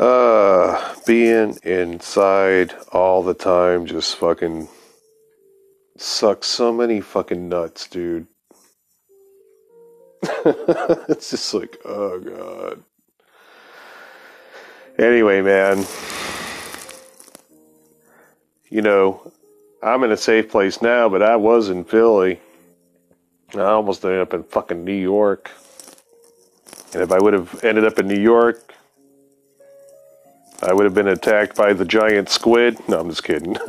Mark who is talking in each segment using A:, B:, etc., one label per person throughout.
A: Uh, being inside all the time just fucking sucks so many fucking nuts, dude. it's just like, oh god. Anyway, man, you know, I'm in a safe place now, but I was in Philly. I almost ended up in fucking New York. And if I would have ended up in New York, I would have been attacked by the giant squid. No, I'm just kidding.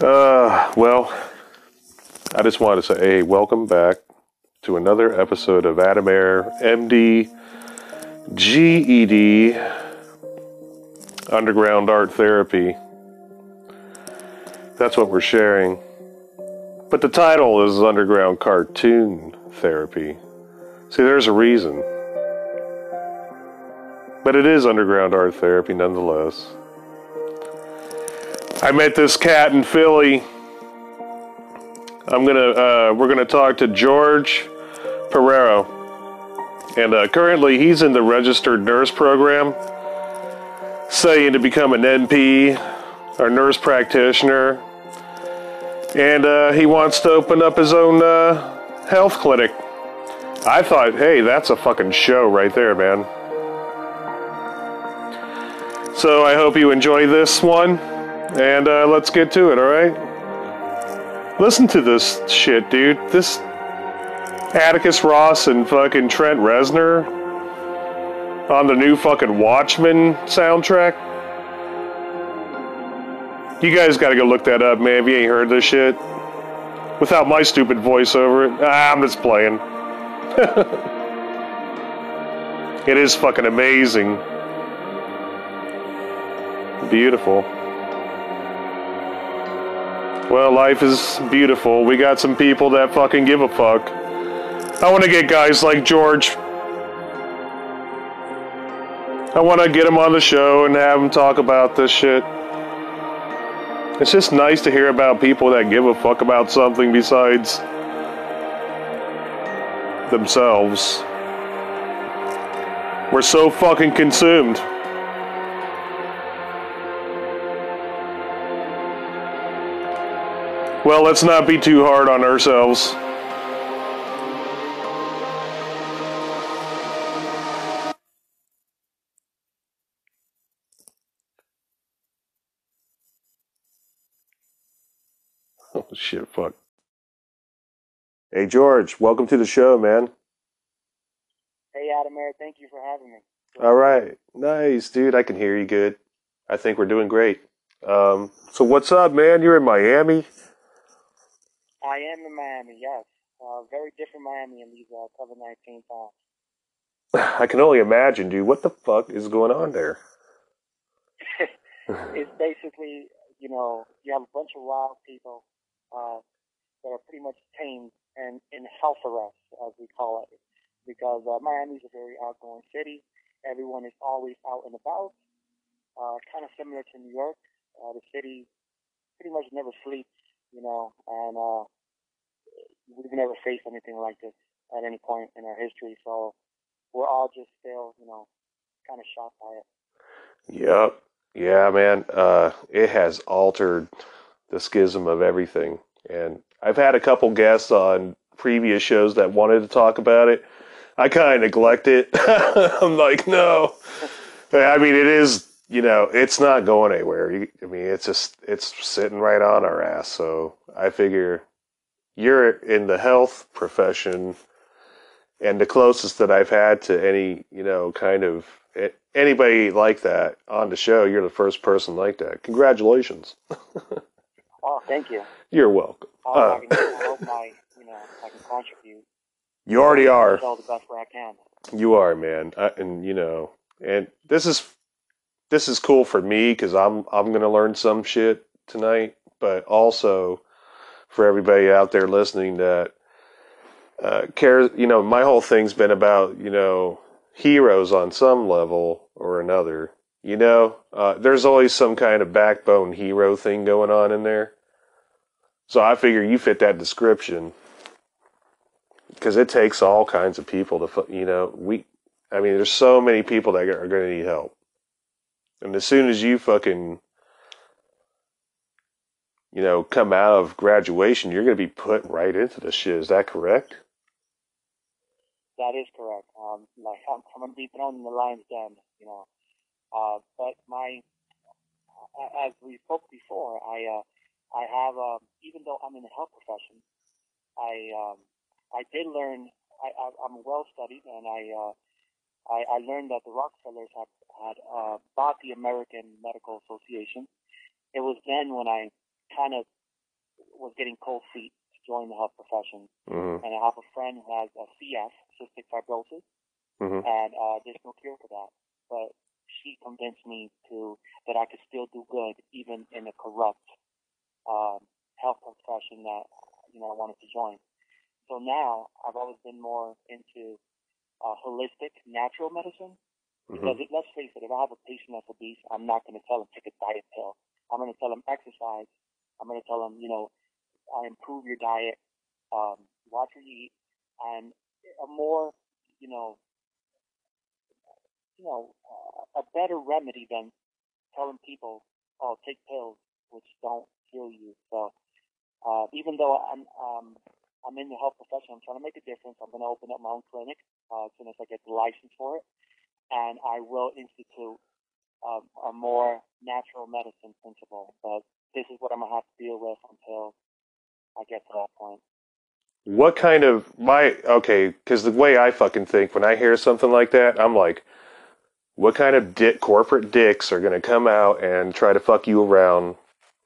A: uh, well, I just want to say, hey, welcome back to another episode of Adam Air, MD, GED, Underground Art Therapy. That's what we're sharing. But the title is Underground Cartoon Therapy. See, there's a reason. But it is underground art therapy nonetheless. I met this cat in Philly. I'm gonna, uh, we're gonna talk to George Parejo. And uh, currently he's in the registered nurse program, studying to become an NP, or nurse practitioner. And uh, he wants to open up his own uh, health clinic. I thought, hey, that's a fucking show right there, man. So I hope you enjoy this one, and uh, let's get to it, alright? Listen to this shit, dude. This Atticus Ross and fucking Trent Reznor on the new fucking Watchmen soundtrack. You guys gotta go look that up, man, if you ain't heard this shit. Without my stupid voice over it. Ah, I'm just playing. it is fucking amazing. Beautiful. Well, life is beautiful. We got some people that fucking give a fuck. I want to get guys like George. I want to get him on the show and have him talk about this shit. It's just nice to hear about people that give a fuck about something besides themselves. We're so fucking consumed. Well, let's not be too hard on ourselves. Oh shit, fuck. Hey George, welcome to the show, man.
B: Hey Adam Air, thank you for having me.
A: All right, nice, dude. I can hear you good. I think we're doing great. Um, so what's up, man? You're in Miami.
B: I am in Miami, yes. Uh, very different Miami in these uh, COVID 19 times.
A: I can only imagine, dude. What the fuck is going on there?
B: it's basically, you know, you have a bunch of wild people uh, that are pretty much tamed and in house arrest, as we call it, because uh, Miami's a very outgoing city. Everyone is always out and about. Uh, kind of similar to New York. Uh, the city pretty much never sleeps, you know, and uh, we've never faced anything like this at any point in our history. So we're all just still, you know, kind of shocked by it.
A: Yep. Yeah, man. Uh, it has altered the schism of everything. And I've had a couple guests on previous shows that wanted to talk about it. I kind of neglect it. I'm like, no. I mean, it is, you know, it's not going anywhere. I mean, it's just, it's sitting right on our ass. So I figure you're in the health profession and the closest that I've had to any, you know, kind of anybody like that on the show, you're the first person like that. Congratulations.
B: oh, thank you.
A: You're welcome.
B: Uh, I, can, I hope my, you know, I can contribute.
A: You already are.
B: the best way I can.
A: You are, man, I, and you know, and this is this is cool for me because I'm I'm gonna learn some shit tonight, but also for everybody out there listening that uh, cares. You know, my whole thing's been about you know heroes on some level or another. You know, uh, there's always some kind of backbone hero thing going on in there. So I figure you fit that description because it takes all kinds of people to, you know, we I mean, there's so many people that are going to need help. And as soon as you fucking, you know, come out of graduation, you're going to be put right into this shit. Is that correct?
B: That is correct. Um, like I'm, I'm going to be thrown in the lion's den, you know. Uh, but my, as we spoke before, I, uh, I have, um, even though I'm in the health profession, I, um, I did learn. I, I, I'm well studied, and I, uh, I, I learned that the Rockefellers had had uh, bought the American Medical Association. It was then when I kind of was getting cold feet to join the health profession.
A: Mm-hmm.
B: And I have a friend who has a CF, cystic fibrosis,
A: Mm-hmm.
B: and uh, there's no cure for that. But she convinced me to that I could still do good even in a corrupt um, health profession that you know I wanted to join. So now I've always been more into uh, holistic, natural medicine.
A: Mm-hmm.
B: Because it, let's face it, if I have a patient that's obese, I'm not going to tell him take a diet pill. I'm going to tell him exercise. I'm going to tell him, you know, uh, improve your diet, um, watch what you eat, and a more, you know, you know, uh, a better remedy than telling people, oh, take pills, which don't heal you. So, uh, even though I'm, um, I'm in the health profession, I'm trying to make a difference. I'm going to open up my own clinic uh, as soon as I get the license for it, and I will institute um, a more natural medicine principle. But this is what I'm gonna have to deal with until I get to that point.
A: What kind of my okay? Because the way I fucking think when I hear something like that, I'm like, what kind of dick corporate dicks are gonna come out and try to fuck you around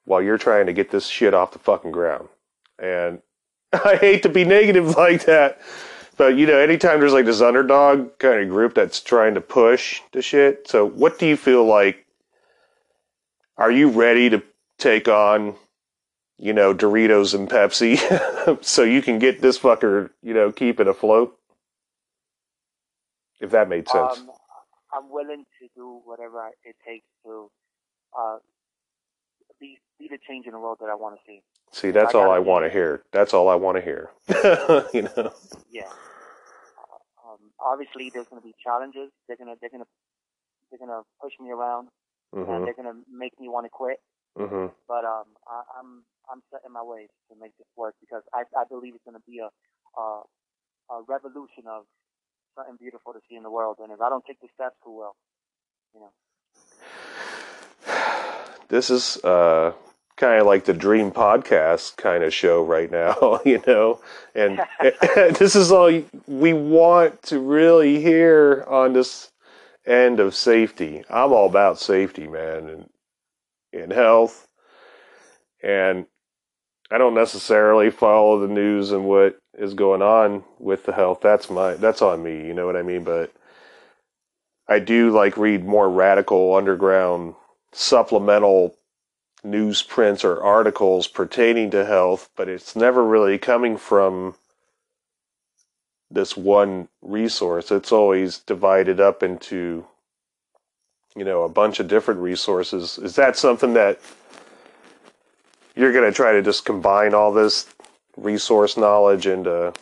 A: while you're trying to get this shit off the fucking ground? And I hate to be negative like that, but you know, anytime there's like this underdog kind of group that's trying to push the shit. So, what do you feel like? Are you ready to take on, you know, Doritos and Pepsi so you can get this fucker, you know, keep it afloat? If that made sense.
B: Um, I'm willing to do whatever it takes to uh, be be the change in the world that I want to see.
A: See, that's
B: I
A: all I want to hear. That's all I want to hear. you know.
B: Yeah. Um, obviously, there's going to be challenges. They're gonna they're gonna they're gonna push me around, and
A: Mhm.
B: they're gonna make me want to quit.
A: Mhm.
B: But um, I, I'm I'm set in my ways to make this work because I I believe it's going to be a, a a revolution of something beautiful to see in the world. And if I don't take the steps, who will? You know.
A: This is uh kind of like the dream podcast kind of show right now, you know. And this is all we want to really hear on this end of safety. I'm all about safety, man, and in health. And I don't necessarily follow the news and what is going on with the health. That's my that's on me, you know what I mean? But I do like read more radical underground supplemental newsprints or articles pertaining to health, but it's never really coming from this one resource. It's always divided up into, you know, a bunch of different resources. Is that something that you're going to try to just combine all this resource knowledge into?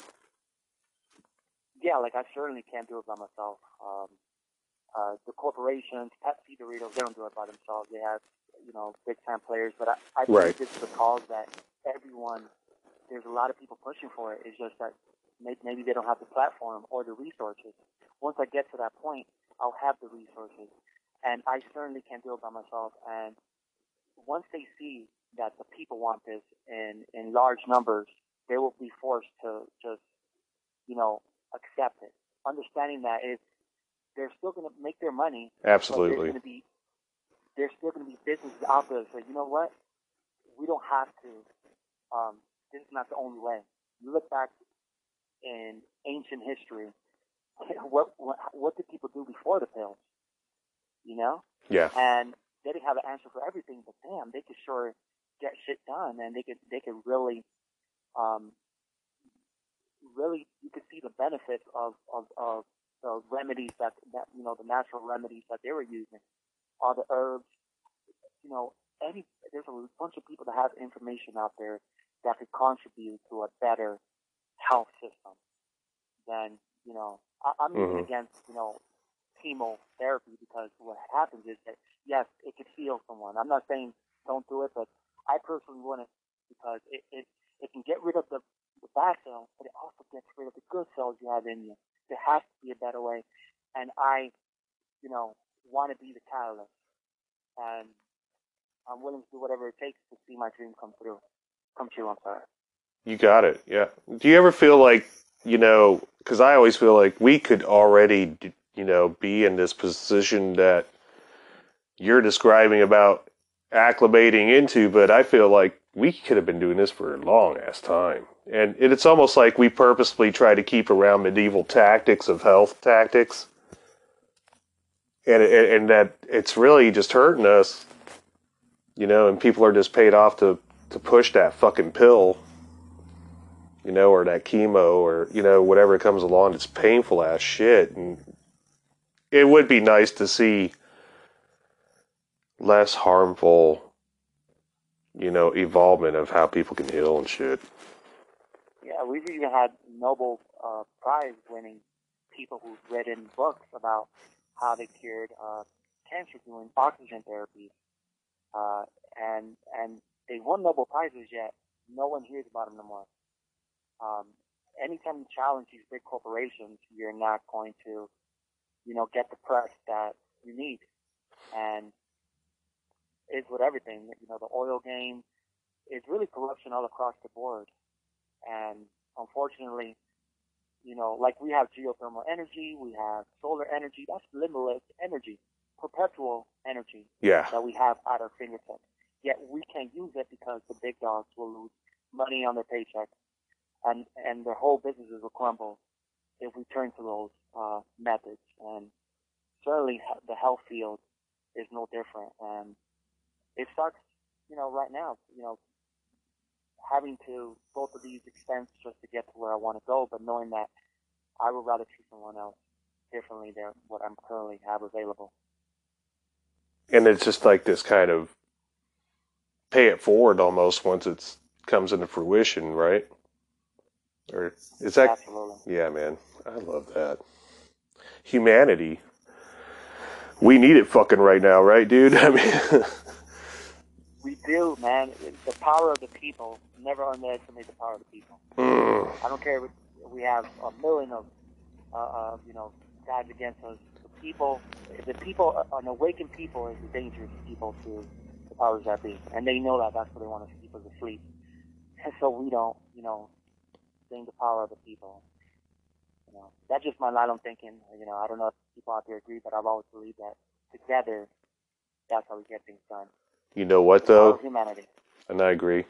B: Yeah, like I certainly can't do it by myself. Um, uh, the corporations, Pepsi, Doritos, they don't do it by themselves. They have, you know, big time players. But I, I think
A: Right.
B: it's the cause that everyone, there's a lot of people pushing for it. It's just that maybe they don't have the platform or the resources. Once I get to that point, I'll have the resources. And I certainly can't do it by myself. And once they see that the people want this in, in large numbers, they will be forced to just, you know, accept it. Understanding that they're still going to make their money, but there's
A: Absolutely.
B: going to be there's still going to be businesses out there that say, you know what, we don't have to. Um, this is not the only way. You look back in ancient history. What what, what did people do before the pills? You know,
A: Yeah.
B: and they didn't have an answer for everything, but damn, they could sure get shit done, and they could they could really, um, really you could see the benefits of of of the remedies that that you know the natural remedies that they were using, all the herbs, you know, any there's a bunch of people that have information out there that could contribute to a better health system than you know. I, I'm even
A: Mhm.
B: against you know chemotherapy because what happens is that yes, it could heal someone. I'm not saying don't do it, but I personally wouldn't because it it, it can get rid of the, the bad cells, but it also gets rid of the good cells you have in you. There has to be a better way, and I, you know, want to be the catalyst, and I'm willing to do whatever it takes to see my dream come through. Come true. I'm sorry.
A: You got it. Yeah. Do you ever feel like you know? Because I always feel like we could already, you know, be in this position that you're describing about acclimating into, but I feel like we could have been doing this for a long ass time. And it's almost like we purposely try to keep around medieval tactics of health tactics. And, and that it's really just hurting us, you know, and people are just paid off to, to push that fucking pill, you know, or that chemo or, you know, whatever comes along. It's painful ass shit. And it would be nice to see less harmful, you know, evolvement of how people can heal and shit.
B: Yeah, we've even had Nobel uh, Prize winning people who've written books about how they cured uh, cancer doing oxygen therapy, uh, and and they won Nobel prizes yet no one hears about them no more. Um, anytime you challenge these big corporations, you're not going to, you know, get the press that you need. And is with everything. You know, the oil game is really corruption all across the board. And unfortunately, you know, like we have geothermal energy, we have solar energy, that's limitless energy, perpetual energy
A: yeah.
B: that we have at our fingertips. Yet we can't use it because the big dogs will lose money on their paychecks and, and their whole businesses will crumble if we turn to those uh, methods. And certainly the health field is no different. And it sucks, you know, right now, you know, having to go to these expenses just to get to where I want to go, but knowing that I would rather treat someone else differently than what I'm currently have available.
A: And it's just like this kind of pay it forward almost once it comes into fruition, right? Or is that?
B: Absolutely.
A: Yeah, man, I love that. Humanity. We need it fucking right now, right, dude? I mean.
B: We do, man. The power of the people. Never underestimate the power of the people.
A: Mm.
B: I don't care if we have a million of, uh, uh, you know, guys against us. The people, the people, an awakened people is a dangerous people to the powers that be, and they know that. That's what they want us to keep us asleep. And so we don't, you know, think the power of the people. You know, that's just my line of thinking. You know, I don't know if people out there agree, but I've always believed that together, that's how we get things done.
A: You know what though?
B: humanity.
A: And I agree.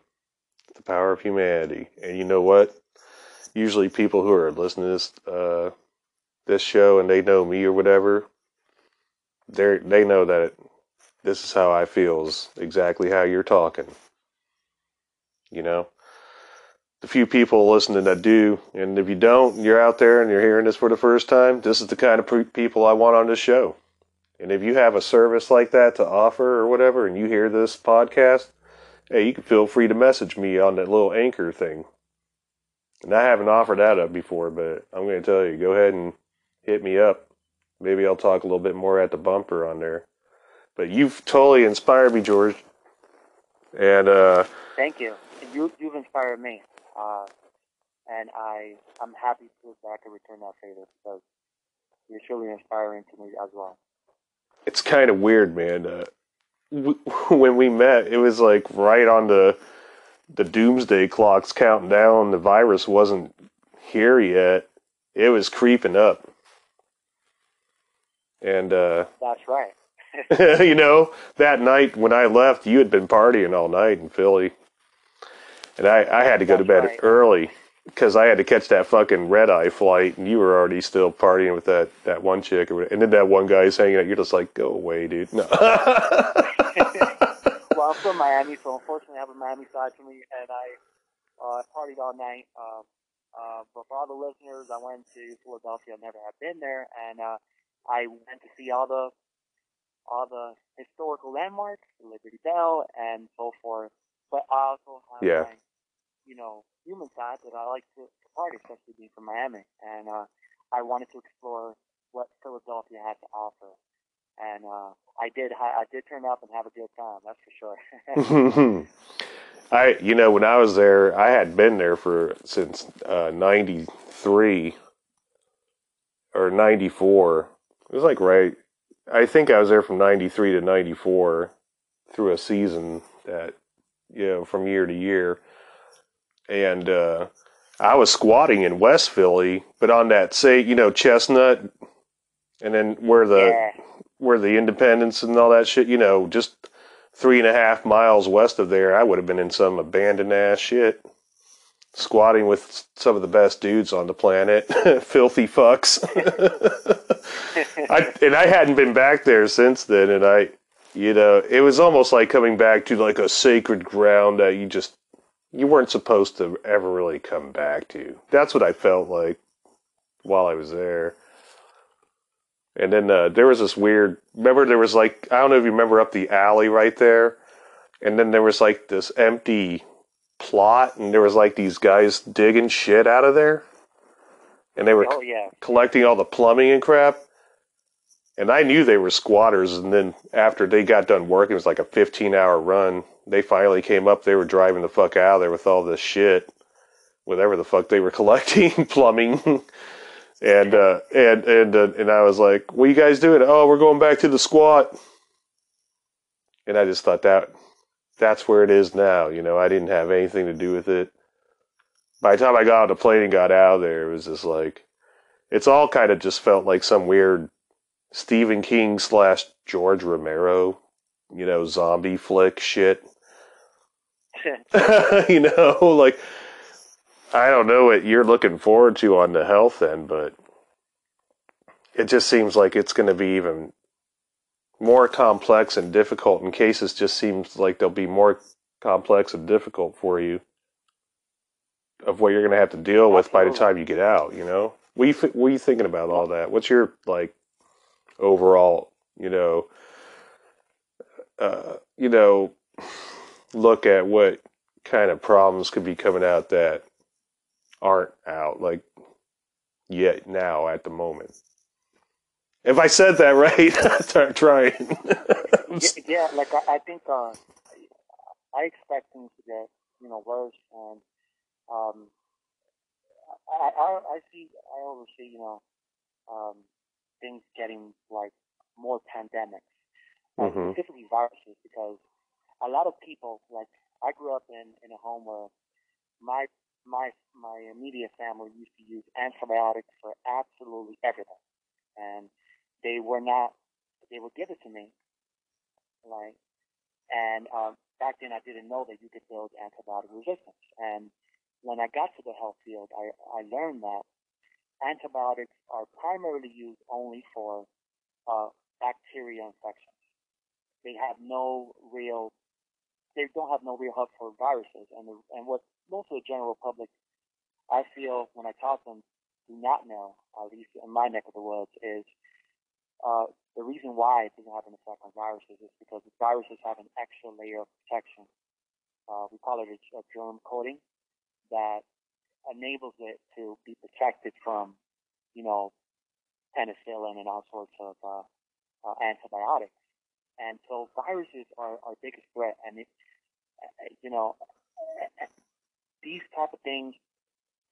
A: The power of humanity. And you know what? Usually people who are listening to this uh, this show and they know me or whatever, they they know that this is how I feel is exactly how you're talking. You know? The few people listening that do, and if you don't, you're out there and you're hearing this for the first time, this is the kind of people I want on this show. And if you have a service like that to offer or whatever, and you hear this podcast, hey, you can feel free to message me on that little anchor thing. And I haven't offered that up before, but I'm going to tell you, go ahead and hit me up. Maybe I'll talk a little bit more at the bumper on there. But you've totally inspired me, George. And uh,
B: thank you. You you've inspired me, uh, and I I'm happy to that I can return that favor because you're truly inspiring to me as well
A: it's kind of weird, man. Uh, w- when we met, it was like right on the the doomsday clocks counting down. The virus wasn't here yet; it was creeping up. And uh,
B: that's right.
A: you know, that night when I left, you had been partying all night in Philly, and I I had to go
B: that's
A: to bed
B: right.
A: early because I had to catch that fucking red eye flight, and you were already still partying with that that one chick, and then that one guy's hanging out. You're just like, go away, dude. No.
B: well, I'm from Miami, so unfortunately, I have a Miami side to me, and I uh, partied all night. Um, uh, but for all the listeners, I went to Philadelphia. I never have been there, and uh, I went to see all the all the historical landmarks, Liberty Bell, and so forth. But I also have
A: yeah.
B: my, you know, human side that I like to, party, especially being from Miami. And uh, I wanted to explore what Philadelphia had to offer. And uh, I did I did turn up and have a good time. That's for
A: sure. I you know when I was there, I had been there for since uh, '93 or '94. It was like right. I think I was there from '93 to '94 through a season that you know from year to year, and uh, I was squatting in West Philly, but on that say you know Chestnut, and then where the
B: yeah.
A: where the Independence and all that shit, you know, just three and a half miles west of there, I would have been in some abandoned ass shit. Squatting with some of the best dudes on the planet, filthy fucks. I, and I hadn't been back there since then, and I, you know, it was almost like coming back to like a sacred ground that you just you weren't supposed to ever really come back to. That's what I felt like while I was there. And then uh, there was this weird. Remember, there was like I don't know if you remember up the alley right there, and then there was like this empty plot, and there was like these guys digging shit out of there, and they were
B: oh, yeah.
A: collecting all the plumbing and crap. And I knew they were squatters, and then after they got done working, it was like a 15 hour run. They finally came up. They were driving the fuck out of there with all this shit, whatever the fuck they were collecting, plumbing and uh, and and uh, and I was like, "What you guys doing?" Oh, we're going back to the squat. And I just thought that that's where it is now. You know, I didn't have anything to do with it. By the time I got on the plane and got out of there, it was just like it's all kind of just felt like some weird Stephen King slash George Romero, you know, zombie flick shit. you know, like I don't know what you're looking forward to on the health end, but it just seems like it's going to be even more complex and difficult in cases just seems like they'll be more complex and difficult for you of what you're going to have to deal with by the time you get out, you know? What are you, what are you thinking about all that? What's your, like, overall, you know, uh, you know, look at what kind of problems could be coming out that aren't out like yet now at the moment. If I said that right, I'm trying.
B: yeah, like I, I think uh, I expect things to get you know worse, and um, I, I I see I oversee you know um, things getting like more pandemics, uh, mm-hmm. specifically viruses, because a lot of people like I grew up in in a home where my my my immediate family used to use antibiotics for absolutely everything, and they were not. They would give it to me, like, and um, back then I didn't know that you could build antibiotic resistance. And when I got to the health field, I I learned that antibiotics are primarily used only for uh, bacteria infections. They have no real they don't have no real help for viruses. And the, and what most of the general public, I feel when I talk to them, do not know, at least in my neck of the woods, is uh, the reason why it doesn't have an effect on viruses is because viruses have an extra layer of protection. Uh, we call it a, a germ coating that enables it to be protected from, you know, penicillin and all sorts of uh, uh, antibiotics. And so viruses are our biggest threat. And it, you know, these type of things,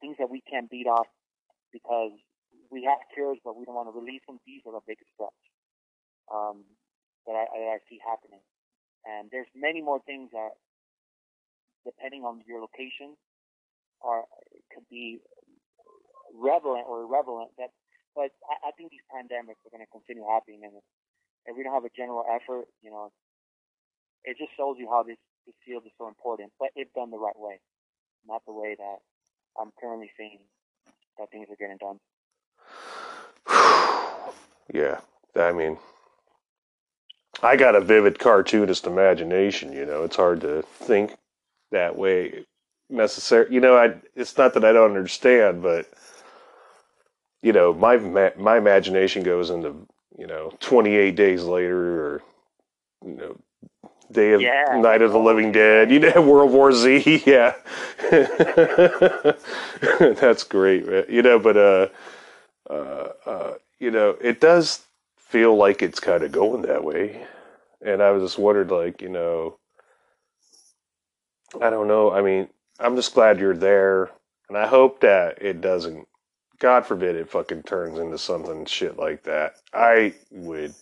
B: things that we can't beat off because we have cures, but we don't want to release them. These are the biggest threats um, that, I, I see happening. And there's many more things that, depending on your location, are could be relevant or irrelevant. That, but I, I think these pandemics are going to continue happening, and if we don't have a general effort, you know, it just shows you how this this field is so important, but if done the right way, not the way that I'm currently seeing that things are getting done.
A: yeah, I mean, I got a vivid cartoonist imagination. You know, it's hard to think that way necessary. You know, I it's not that I don't understand, but you know, my my imagination goes into you know 28 days later or you know Day of
B: yeah.
A: Night of the Living Dead. You know, World War Z. Yeah, that's great. You know, but uh, uh, uh, you know, it does feel like it's kind of going that way. And I was just wondered, like, you know, I don't know. I mean, I'm just glad you're there, and I hope that it doesn't. God forbid it fucking turns into something shit like that. I would.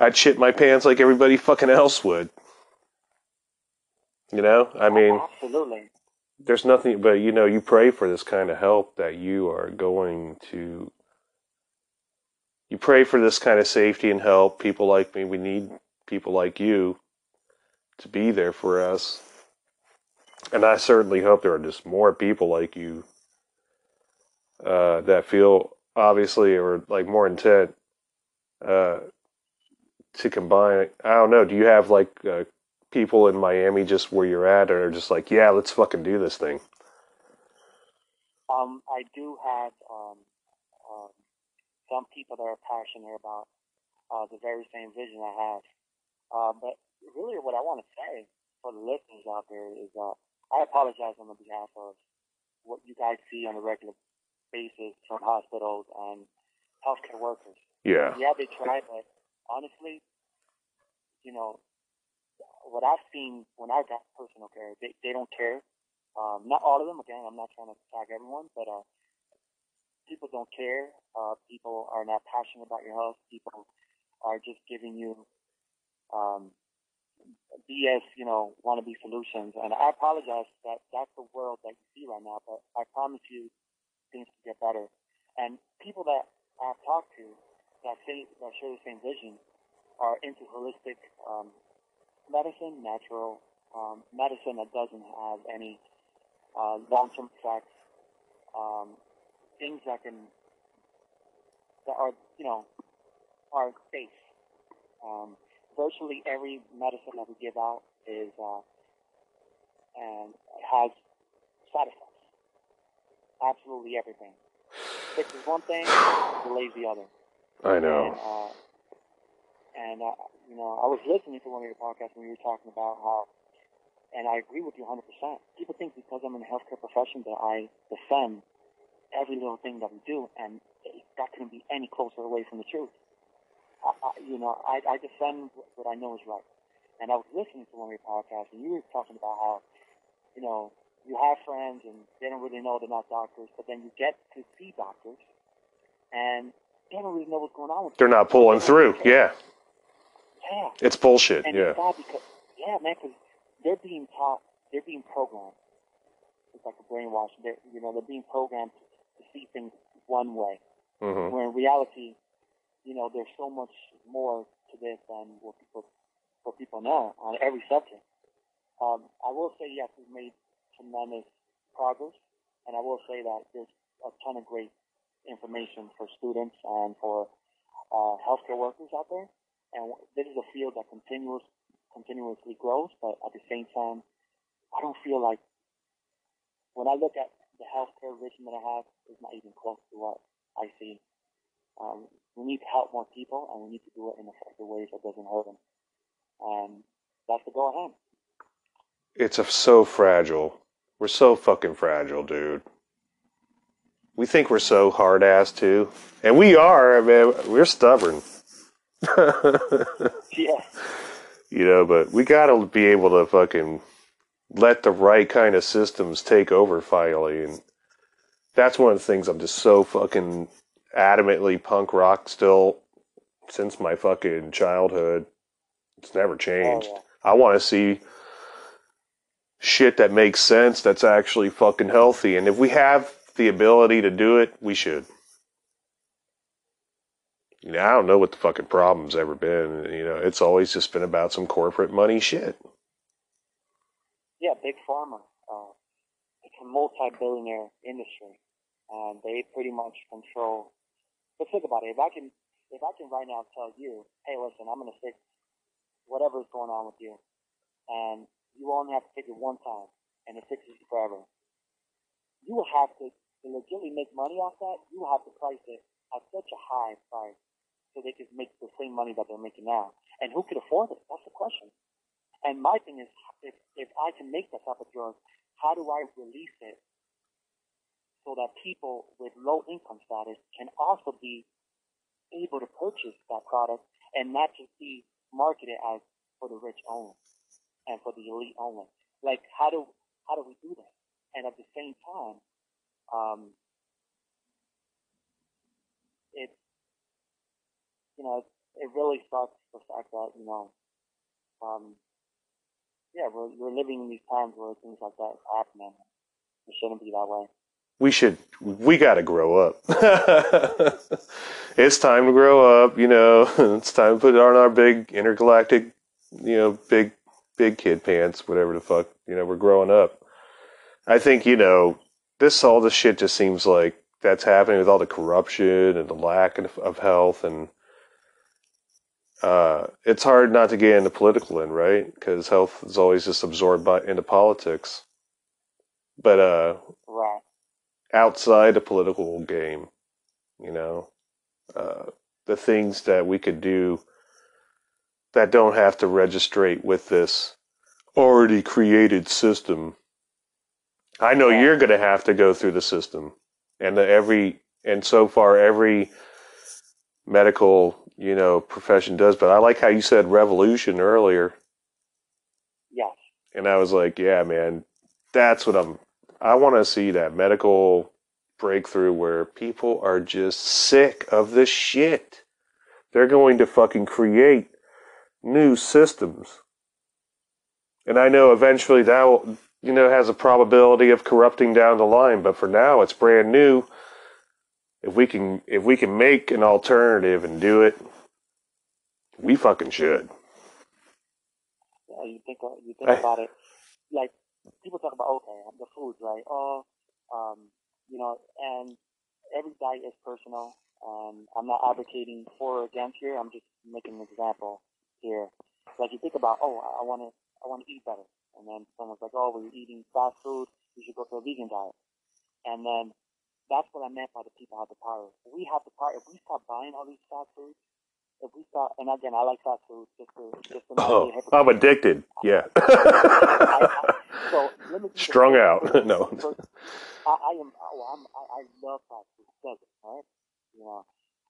A: I'd shit my pants like everybody fucking else would. You know, I mean,
B: absolutely.
A: There's nothing, but you know, you pray for this kind of help that you are going to. You pray for this kind of safety and help. People like me, we need people like you to be there for us. And I certainly hope there are just more people like you uh, that feel obviously or like more intent uh, to combine. I don't know. Do you have like uh, people in Miami just where you're at, or just like, yeah, let's fucking do this thing?
B: Um, I do have um, um, some people that are passionate about uh, the very same vision I have. Uh, but really, what I want to say for the listeners out there is, uh, I apologize on the behalf of what you guys see on a regular basis from hospitals and healthcare workers.
A: Yeah.
B: Yeah, they try, but honestly, you know, what I've seen when I got personal care, they, they don't care. Um, not all of them. Again, I'm not trying to attack everyone, but uh, people don't care. Uh, people are not passionate about your health. People are just giving you um, BS, you know, wannabe solutions. And I apologize that that's the world that you see right now, but I promise you things will get better. And people that I've talked to that say that share the same vision are into holistic um, medicine, natural um, medicine that doesn't have any uh, long-term effects, um, things that can that are you know are safe. Um, virtually every medicine that we give out is uh, and has side effects. Absolutely everything. Fixes one thing, delays the other.
A: I know.
B: And, uh, and uh, you know, I was listening to one of your podcasts when you were talking about how, and I agree with you 100%. People think because I'm in the healthcare profession that I defend every little thing that we do, and that couldn't be any closer away from the truth. I, you know, I, I defend what I know is right. And I was listening to one of your podcasts, and you were talking about how, you know, you have friends and they don't really know they're not doctors, but then you get to see doctors, and they don't really know what's going on with
A: They're not pulling through. Yeah.
B: Yeah.
A: It's bullshit.
B: And
A: yeah.
B: it's bad because, yeah, man, because they're being taught, they're being programmed. It's like a brainwash. They're, you know, they're being programmed to see things one way.
A: Mm-hmm.
B: Where in reality, you know, there's so much more to this than what people, what people know on every subject. Um, I will say, yes, we've made tremendous progress, and I will say that there's a ton of great information for students and for uh, healthcare workers out there. And this is a field that continuous, continuously grows, but at the same time, I don't feel like when I look at the healthcare vision that I have, it's not even close to what I see. Um, we need to help more people, and we need to do it in effective ways that doesn't hurt them. And that's the go ahead.
A: It's a, so fragile. We're so fucking fragile, dude. We think we're so hard ass too, and we are. I mean, we're stubborn.
B: yeah.
A: You know, but we got to be able to fucking let the right kind of systems take over finally, and that's one of the things I'm just so fucking adamantly punk rock still since my fucking childhood. It's never changed.
B: Oh, yeah.
A: I want to see shit that makes sense that's actually fucking healthy. And if we have the ability to do it, we should. You know, I don't know what the fucking problem's ever been. You know, it's always just been about some corporate money shit.
B: Yeah, big pharma. Uh, it's a multi-billionaire industry, and they pretty much control. But think about it. If I can, if I can right now tell you, hey, listen, I'm going to fix whatever's going on with you, and you only have to fix it one time, and it fixes you forever. You will have to, to legitimately make money off that. You will have to price it at such a high price so they could make the same money that they're making now. And who could afford it? That's the question. And my thing is, if if I can make that type of drug, how do I release it so that people with low income status can also be able to purchase that product and not just be marketed as for the rich only and for the elite only. Like how do how do we do that? And at the same time, um, it you know it, it really sucks the fact that you know um, yeah we're we're living in these times where things like that is happening. It shouldn't be that way.
A: We should we got to grow up. it's time to grow up, you know. It's time to put on our big intergalactic, you know, big big kid pants, whatever the fuck. You know, we're growing up. I think, you know, this all this shit just seems like that's happening with all the corruption and the lack of, of health and uh, it's hard not to get into political end, right? Because health is always just absorbed by into politics. But uh,
B: Right.
A: Outside the political game, you know, uh, the things that we could do that don't have to registrate with this already created system. I know
B: Yeah.
A: you're going to have to go through the system, and the every and so far every medical you know profession does. But I like how you said revolution earlier,
B: Yes.
A: and I was like, yeah, man, that's what I'm. I want to see that medical breakthrough where people are just sick of this shit. They're going to fucking create new systems. And I know eventually that will, you know, has a probability of corrupting down the line, but for now it's brand new. If we can if we can make an alternative and do it, we fucking should.
B: Yeah, you think you think
A: I-
B: about it, like people talk about okay, the foods, right? Oh, um, you know, and every diet is personal. Um, I'm not advocating for or against here. I'm just making an example here. Like you think about, oh, I want to, I want to eat better, and then someone's like, oh, we're eating fast food. You should go to a vegan diet, and then that's what I meant by the people have the power. We have the power. If we stop buying all these fast foods, if we stop, and again, I like fast food just to just to
A: Oh,
B: be a hypocrite.
A: I'm addicted. Yeah.
B: So let me
A: Strung out. No.
B: I, I am. Well, I'm. I, I love fast food. Does it? Right? You know.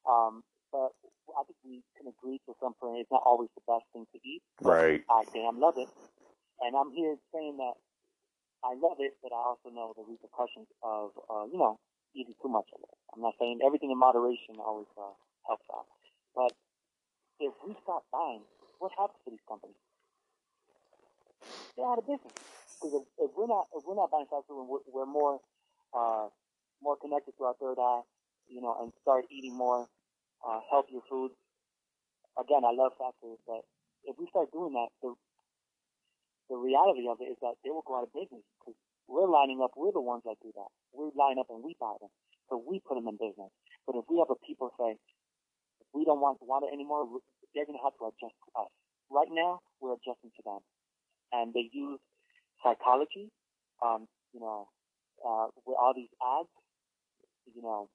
B: Um. But I think we can agree to some point. It's not always the best thing to eat.
A: Right.
B: I damn love it, and I'm here saying that I love it, but I also know the repercussions of uh, you know eating too much of it. I'm not saying everything in moderation always uh, helps out, but if we stop buying, what happens to these companies? They're out of business. Because if, if we're not if we're not buying fast food we're, we're more uh, more connected to our third eye, you know, and start eating more uh, healthier foods. Again, I love fast food, but if we start doing that, the the reality of it is that they will go out of business because we're lining up. We're the ones that do that. We line up and we buy them, so we put them in business. But if we have a people say, we don't want want it anymore, they're going to have to adjust to us. Right now, we're adjusting to them, and they use psychology. Um, you know, uh, with all these ads, you know,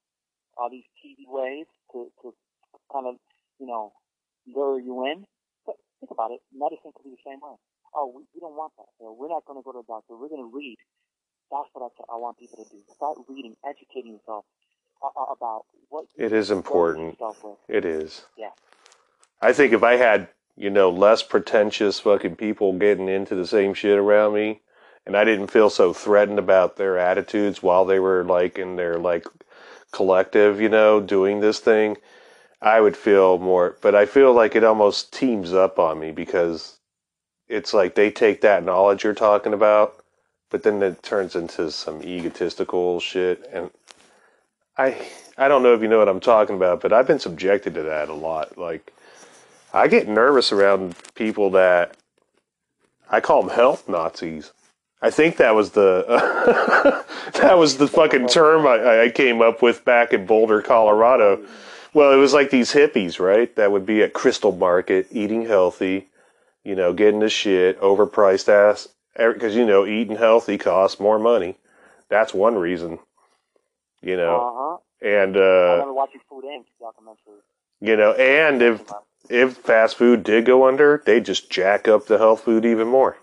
B: all these TV ways to to kind of you know lure you in. But think about it, medicine could be the same way. Oh, we, we don't want that. Know, we're not going to go to the doctor. We're going to read. That's what I want people to do. Start reading, educating yourself uh, uh, about what
A: It is important. It is.
B: Yeah.
A: I think if I had, you know, less pretentious fucking people getting into the same shit around me, and I didn't feel so threatened about their attitudes while they were like in their like collective, you know, doing this thing, I would feel more. But I feel like it almost teams up on me because it's like they take that knowledge you're talking about, but then it turns into some egotistical shit, and I I don't know if you know what I'm talking about, but I've been subjected to that a lot. Like, I get nervous around people that I call them health Nazis. I think that was the that was the fucking term I, I came up with back in Boulder, Colorado. Well, it was like these hippies, right? That would be at Crystal Market, eating healthy, you know, getting the shit, overpriced ass, er, because you know, eating healthy costs more money. That's one reason, you know.
B: Uh huh.
A: And
B: I
A: uh,
B: remember watching Food Inc. documentary.
A: you know, and if if fast food did go under, they'd just jack up the health food even more.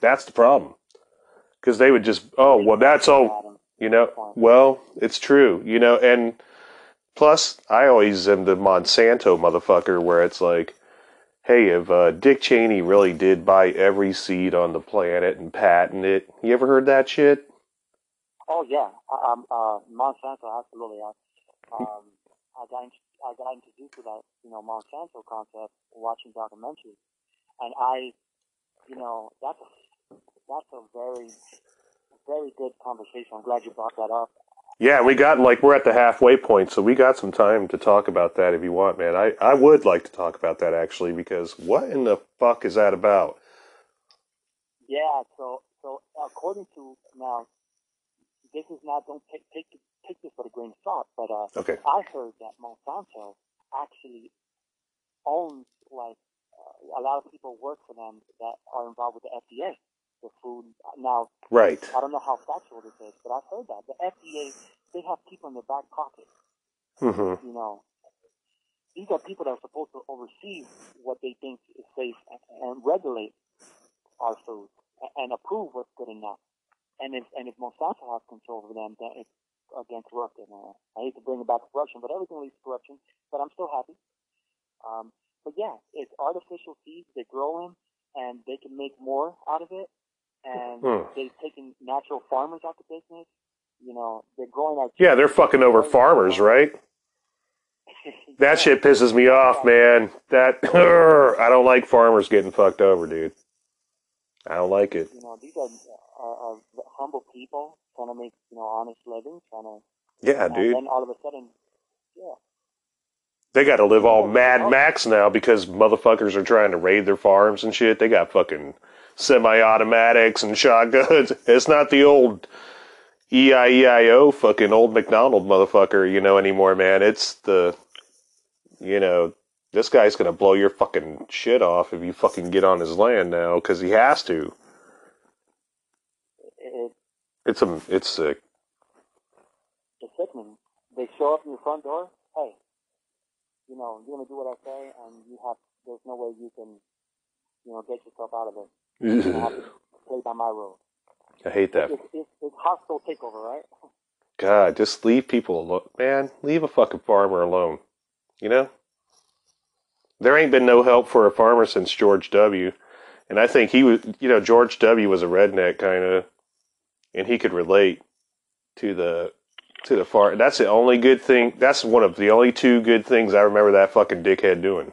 A: That's the problem. Because they would just, oh, well, that's all. You know, well, it's true. You know, and plus, I always am the Monsanto motherfucker, where it's like, hey, if uh, Dick Cheney really did buy every seed on the planet and patent it, you ever heard that shit?
B: Oh yeah, um, uh, Monsanto absolutely. I, um, I got I got introduced to that, you know, Monsanto concept watching documentaries, and I, you know, that's a, that's a very very good conversation. I'm glad you brought that up.
A: Yeah, we got like we're at the halfway point, so we got some time to talk about that if you want, man. I I would like to talk about that actually because what in the fuck is that about?
B: Yeah, so so according to now, this is not don't take take take this with a grain of salt, but uh,
A: okay.
B: I heard that Monsanto actually owns like uh, a lot of people work for them that are involved with the FDA the food. Now,
A: right.
B: I don't know how factual this is, but I've heard that the FDA they have people in their back pocket.
A: Mm-hmm.
B: You know, these are people that are supposed to oversee what they think is safe and, and regulate our food and, and approve what's good enough. And if and if Monsanto has control over them, then it's against. Uh, I hate to bring it back to corruption, but everything leads to corruption. But I'm still happy. Um, but yeah, it's artificial seeds they grow in, and they can make more out of it and hmm. they've taken natural farmers out of business. You know, they're growing out.
A: Yeah, they're fucking over farmers, right? that yeah. shit pisses me off, man. That I don't like farmers getting fucked over, dude. I don't like it.
B: You know, these are, are, are humble people trying to make you know honest living, trying to.
A: Yeah, dude.
B: And then all of a sudden, yeah.
A: They got to live all Mad oh. Max now because motherfuckers are trying to raid their farms and shit. They got fucking semi-automatics and shotguns. It's not the old E-I-E-I-O fucking old McDonald motherfucker, you know, anymore, man. It's the, you know, this guy's gonna blow your fucking shit off if you fucking get on his land now, because he has to. It's a, it's sick.
B: It's sickening. They show up in your front door. Hey, you know, you're gonna do what I say, and you have. There's no way you can, you know, get yourself out of it play by my rules.
A: I hate that.
B: It's, it's, it's hostile takeover, right?
A: God, just leave people alone. Man, leave a fucking farmer alone. You know? There ain't been no help for a farmer since George W. And I think he was, you know, George W. was a redneck kind of, and he could relate to the to the farm. That's the only good thing. That's one of the only two good things I remember that fucking dickhead doing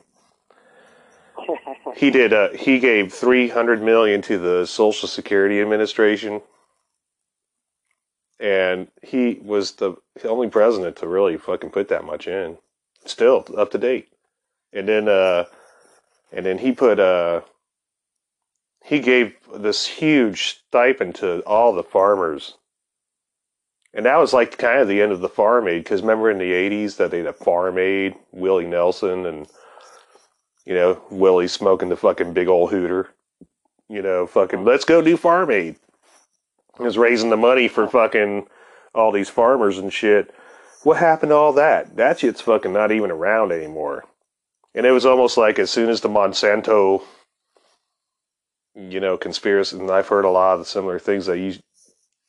A: he did. Uh, he gave three hundred million to the Social Security Administration, and he was the only president to really fucking put that much in. Still up to date, and then, uh, and then he put. Uh, he gave this huge stipend to all the farmers. And that was like kind of the end of the farm aid because remember in the 80s that they had a farm aid, Willie Nelson and you know, Willie smoking the fucking big old hooter. You know, fucking uh-huh. let's go do farm aid. He was raising the money for uh-huh. fucking all these farmers and shit. What happened to all that? That shit's fucking not even around anymore. And it was almost like as soon as the Monsanto, you know, conspiracy, and I've heard a lot of the similar things that you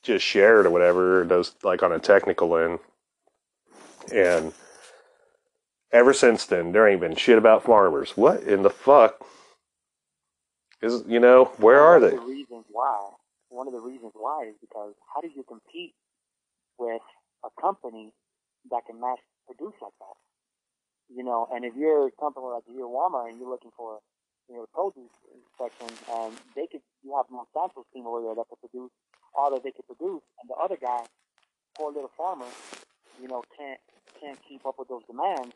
A: just shared or whatever, those like on a technical end. And Ever since then, there ain't been shit about farmers. What in the fuck is you know where
B: are
A: they?
B: The reasons why. One of the reasons why is because how do you compete with a company that can mass produce like that? You know, and if you're a company like you're Walmart and you're looking for you know produce section, and they could you have Monsanto's team over there that could produce all that they could produce, and the other guy, poor little farmer, you know, can't can't keep up with those demands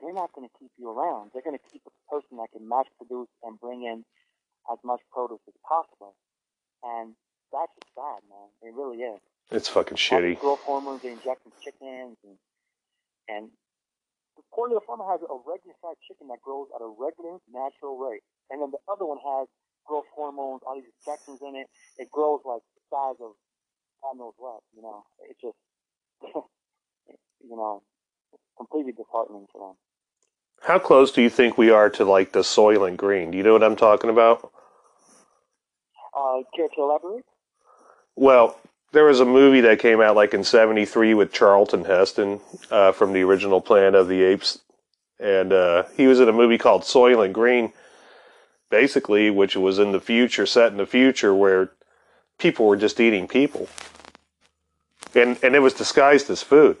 B: they're not going to keep you around. They're going to keep a person that can mass produce and bring in as much produce as possible. And that's just bad, man. It really is.
A: It's fucking shitty.
B: Growth hormones they inject in chickens, and and the poor little farmer has a regular sized chicken that grows at a regular natural rate, and then the other one has growth hormones, all these injections in it. It grows like the size of God knows what. You know, it's just you know completely disheartening for them.
A: How close do you think we are to like the Soylent Green? Do you know what I'm talking about?
B: Uh, care to elaborate?
A: Well, there was a movie that came out like in '73 with Charlton Heston uh, from the original Planet of the Apes, and uh, he was in a movie called Soylent Green, basically, which was in the future, set in the future, where people were just eating people, and and it was disguised as food.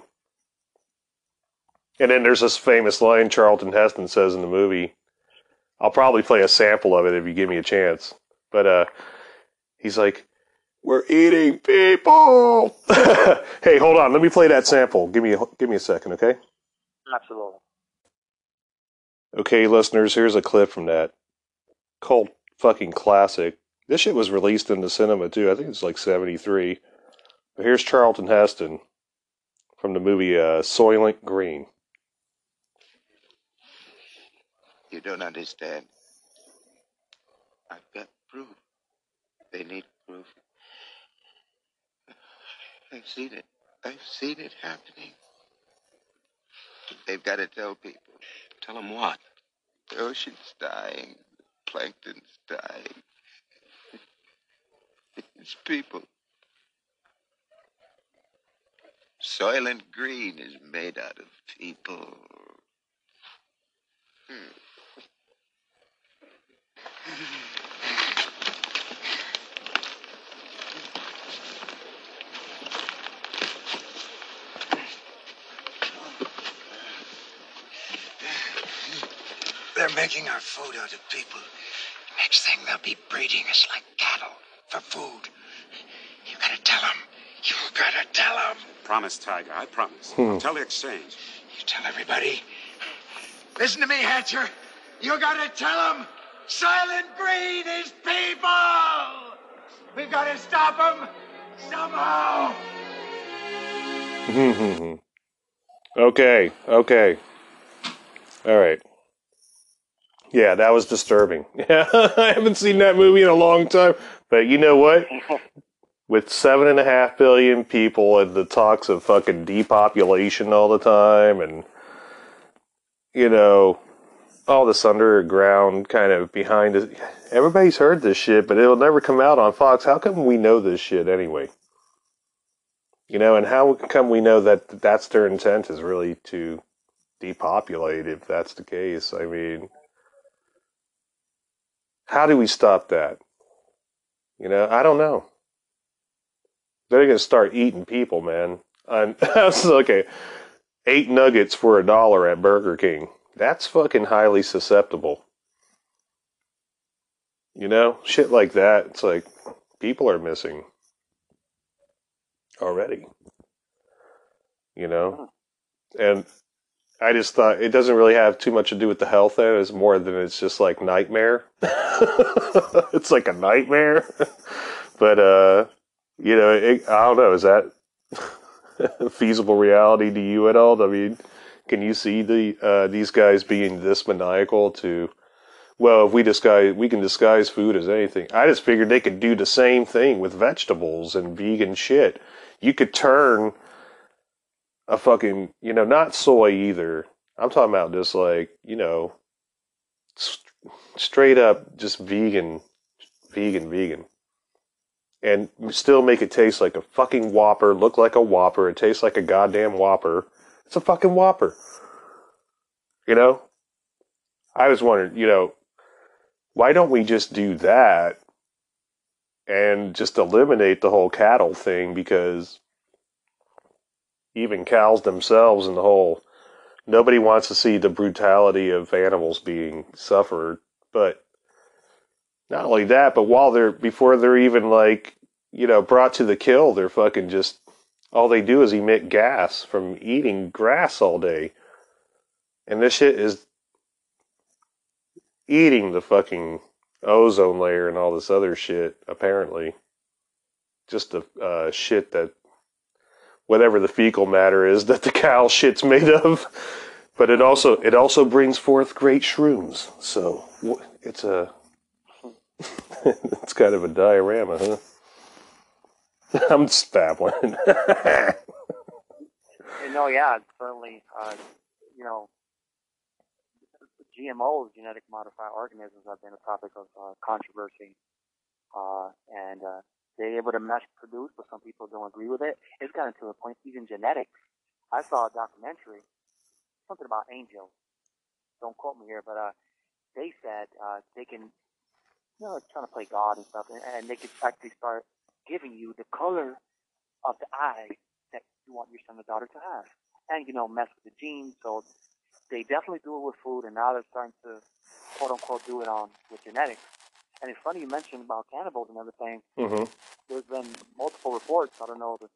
A: And then there's this famous line Charlton Heston says in the movie. I'll probably play a sample of it if you give me a chance. But uh, he's like, "We're eating people." hey, hold on. Let me play that sample. Give me a, give me a second, okay?
B: Absolutely.
A: Okay, listeners, here's a clip from that cult fucking classic. This shit was released in the cinema too. I think it's like '73. But here's Charlton Heston from the movie uh, Soylent Green.
C: You don't understand. I've got proof. They need proof. I've seen it. I've seen it happening. They've got to tell people.
D: Tell them what?
C: The ocean's dying. The plankton's dying. It's people. Soylent Green is made out of people. Hmm. They're making our food out of people. Next thing, they'll be breeding us like cattle for food. You gotta tell them. You gotta tell them.
D: Promise, Tiger. I promise.
A: Hmm.
D: I'll tell the exchange.
C: You tell everybody. Listen to me, Hatcher. You gotta tell them. Soylent Green is people. We've gotta stop them somehow.
A: okay, okay. All right. Yeah, that was disturbing. Yeah, I haven't seen that movie in a long time. But you know what? With seven and a half billion people and the talks of fucking depopulation all the time and, you know, all this underground kind of behind it. Everybody's heard this shit, but it'll never come out on Fox. How come we know this shit anyway? You know, and how come we know that that's their intent is really to depopulate if that's the case? I mean, how do we stop that? You know, I don't know. They're going to start eating people, man. I'm, okay. Eight nuggets for a dollar at Burger King. That's fucking highly susceptible. You know, shit like that. It's like people are missing already. You know, and I just thought it doesn't really have too much to do with the health. Then it's more than it's just like nightmare. it's like a nightmare. but uh, you know, it, I don't know. Is that feasible reality to you at all? I mean, can you see the uh, these guys being this maniacal to? Well, if we disguise, we can disguise food as anything. I just figured they could do the same thing with vegetables and vegan shit. You could turn a fucking, you know, not soy either. I'm talking about just like, you know, st- straight up just vegan, vegan, vegan. And still make it taste like a fucking Whopper, look like a Whopper, it tastes like a goddamn Whopper. It's a fucking Whopper. You know? I was wondering, you know, why don't we just do that and just eliminate the whole cattle thing because even cows themselves and the whole nobody wants to see the brutality of animals being suffered but not only that but while they're before they're even like you know brought to the kill they're fucking just all they do is emit gas from eating grass all day. And this shit is eating the fucking ozone layer and all this other shit apparently. Just the uh, shit that whatever the fecal matter is that the cow shit's made of. But it also it also brings forth great shrooms. So it's a it's kind of a diorama, huh? I'm just babbling.
B: no, yeah, certainly. Uh, you know, GMOs, genetic modified organisms, have been a topic of uh, controversy, uh, and uh, they're able to mass produce, but some people don't agree with it. It's gotten to a point, even genetics. I saw a documentary, something about angels. Don't quote me here, but uh, they said uh, they can, you know, trying to play God and stuff, and, and they could actually start giving you the color of the eye that you want your son or daughter to have, and you know, mess with the genes. So they definitely do it with food, and now they're starting to quote unquote do it on with genetics. And it's funny you mentioned about cannibals and everything.
A: hmm
B: There's been multiple reports. I don't know the,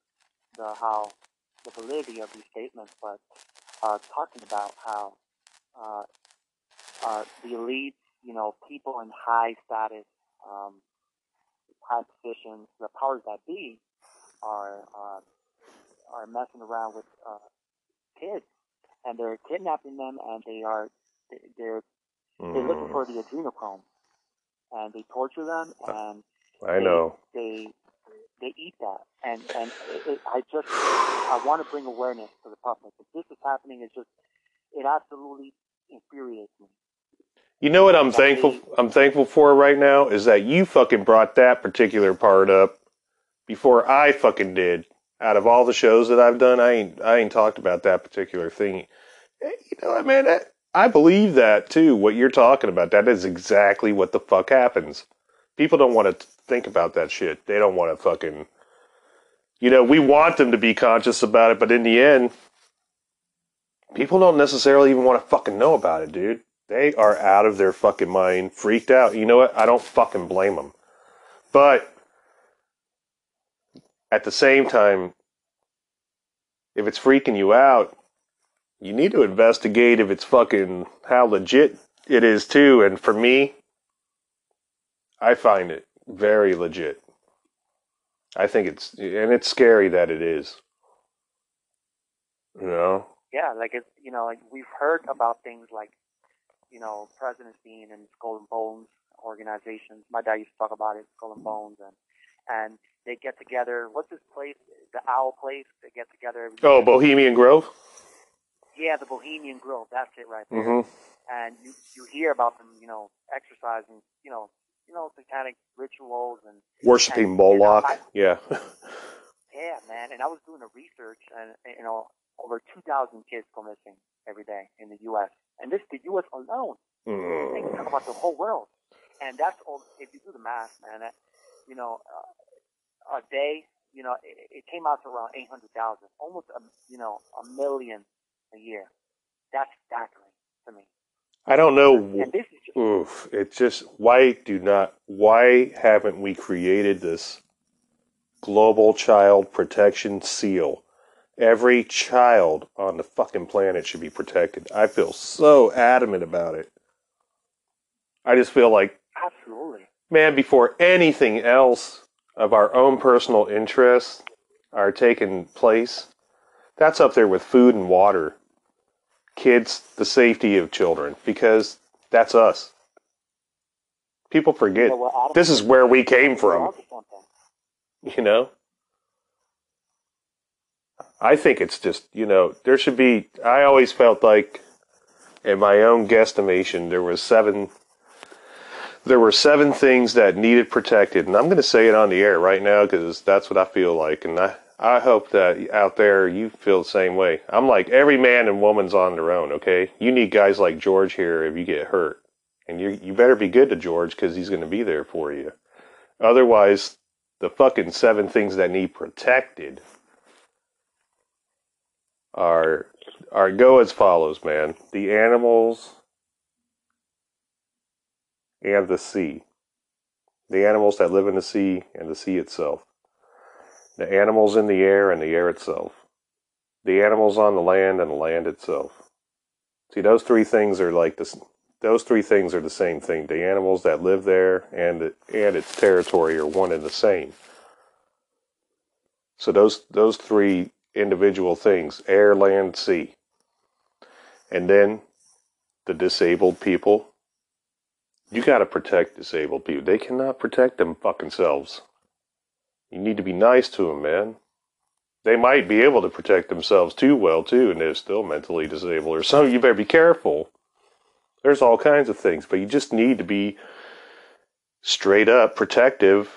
B: the how the validity of these statements, but uh, talking about how uh, uh, the elites, you know, people in high status, um, high positions, the powers that be, are uh, are messing around with uh, kids, and they're kidnapping them, and they are they're they're looking for the adrenochrome, and they torture them, and
A: I
B: they-
A: know.
B: they they eat that, and and it, it, I just I want to bring awareness to the public. If this is happening, it's just it absolutely infuriates me.
A: You know what I'm
B: That
A: thankful
B: they-
A: I'm thankful for right now is that you fucking brought that particular part up before I fucking did. Out of all the shows that I've done, I ain't I ain't talked about that particular thing. Eh, You know what, man? That, I believe that too. What you're talking about, that is exactly what the fuck happens. People don't want to think about that shit. They don't want to fucking. You know, we want them to be conscious about it, but in the end, people don't necessarily even want to fucking know about it, dude. They are out of their fucking mind, freaked out. You know what? I don't fucking blame them. But at the same time, if it's freaking you out, you need to investigate if it's fucking how legit it is too. And for me, I find it very legit. I think it's, and it's scary that it is. You know?
B: Yeah, like it's you know like we've heard about things like you know presidents being in Skull and Bones organizations. My dad used to talk about it, Skull and Bones, and and they get together. What's this place? The Owl Place. They get together. Every
A: Oh, Bohemian Grove?
B: Yeah, the Bohemian Grove. That's it right there.
A: Mm-hmm.
B: and you you hear about them, you know, exercising, you know, you know, satanic rituals and
A: Worshipping
B: And-
A: Moloch.
B: and
A: yeah.
B: yeah, man. And I was doing a research, and you know, over two thousand kids go missing every day in the U.S. And this the U.S. alone. Think
A: Mm.
B: about the whole world, and that's all. If you do the math, man, that, you know, uh, a day, you know, it, it came out to around eight hundred thousand, almost a, you know, a million a year. That's staggering to me.
A: I don't know.
B: And this is just,
A: Oof. It's just why do not why haven't we created this global child protection seal? Every child on the fucking planet should be protected. I feel so adamant about it. I just feel like,
B: absolutely.
A: man, before anything else of our own personal interests are taking place, that's up there with food and water. Kids, the safety of children, because that's us. People forget.
B: Yeah, well,
A: This is where we came from,
B: We're onto something.
A: you know? I think it's just, you know, there should be I always felt like in my own guesstimation there was seven there were seven things that needed protected and I'm going to say it on the air right now cuz that's what I feel like and I I hope that out there you feel the same way. I'm like every man and woman's on their own, okay? You need guys like George here if you get hurt. And you you better be good to George cuz he's going to be there for you. Otherwise, the fucking seven things that need protected are are go as follows, man. The animals and the sea. The animals that live in the sea and the sea itself. The animals in the air and the air itself. The animals on the land and the land itself. See, those three things are like this. Those three things are the same thing. The animals that live there and and its territory are one and the same. So those those three individual things: air, land, sea, and then the disabled people. You got to protect disabled people. They cannot protect them fucking selves. You need to be nice to them, man. They might be able to protect themselves too well too, and they're still mentally disabled or something. You better be careful. There's all kinds of things, but you just need to be straight up protective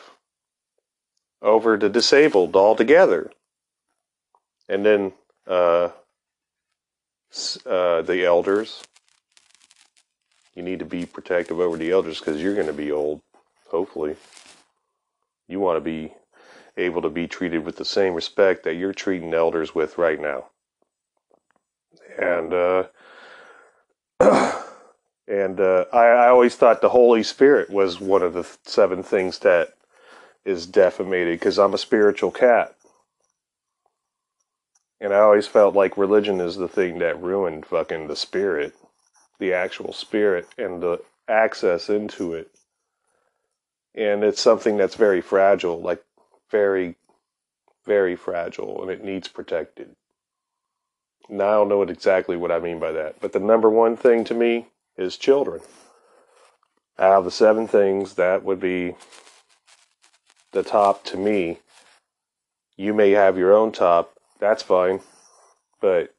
A: over the disabled altogether. And then uh, uh, the elders. You need to be protective over the elders because you're going to be old, hopefully. You want to be able to be treated with the same respect that you're treating elders with right now. And uh, and uh, I, I always thought the Holy Spirit was one of the seven things that is defamated because I'm a spiritual cat. And I always felt like religion is the thing that ruined fucking the spirit, the actual spirit, and the access into it. And it's something that's very fragile, like very, very fragile, and it needs protected. Now I don't know exactly what I mean by that, but the number one thing to me is children. Out of the seven things, that would be the top to me. You may have your own top, that's fine, but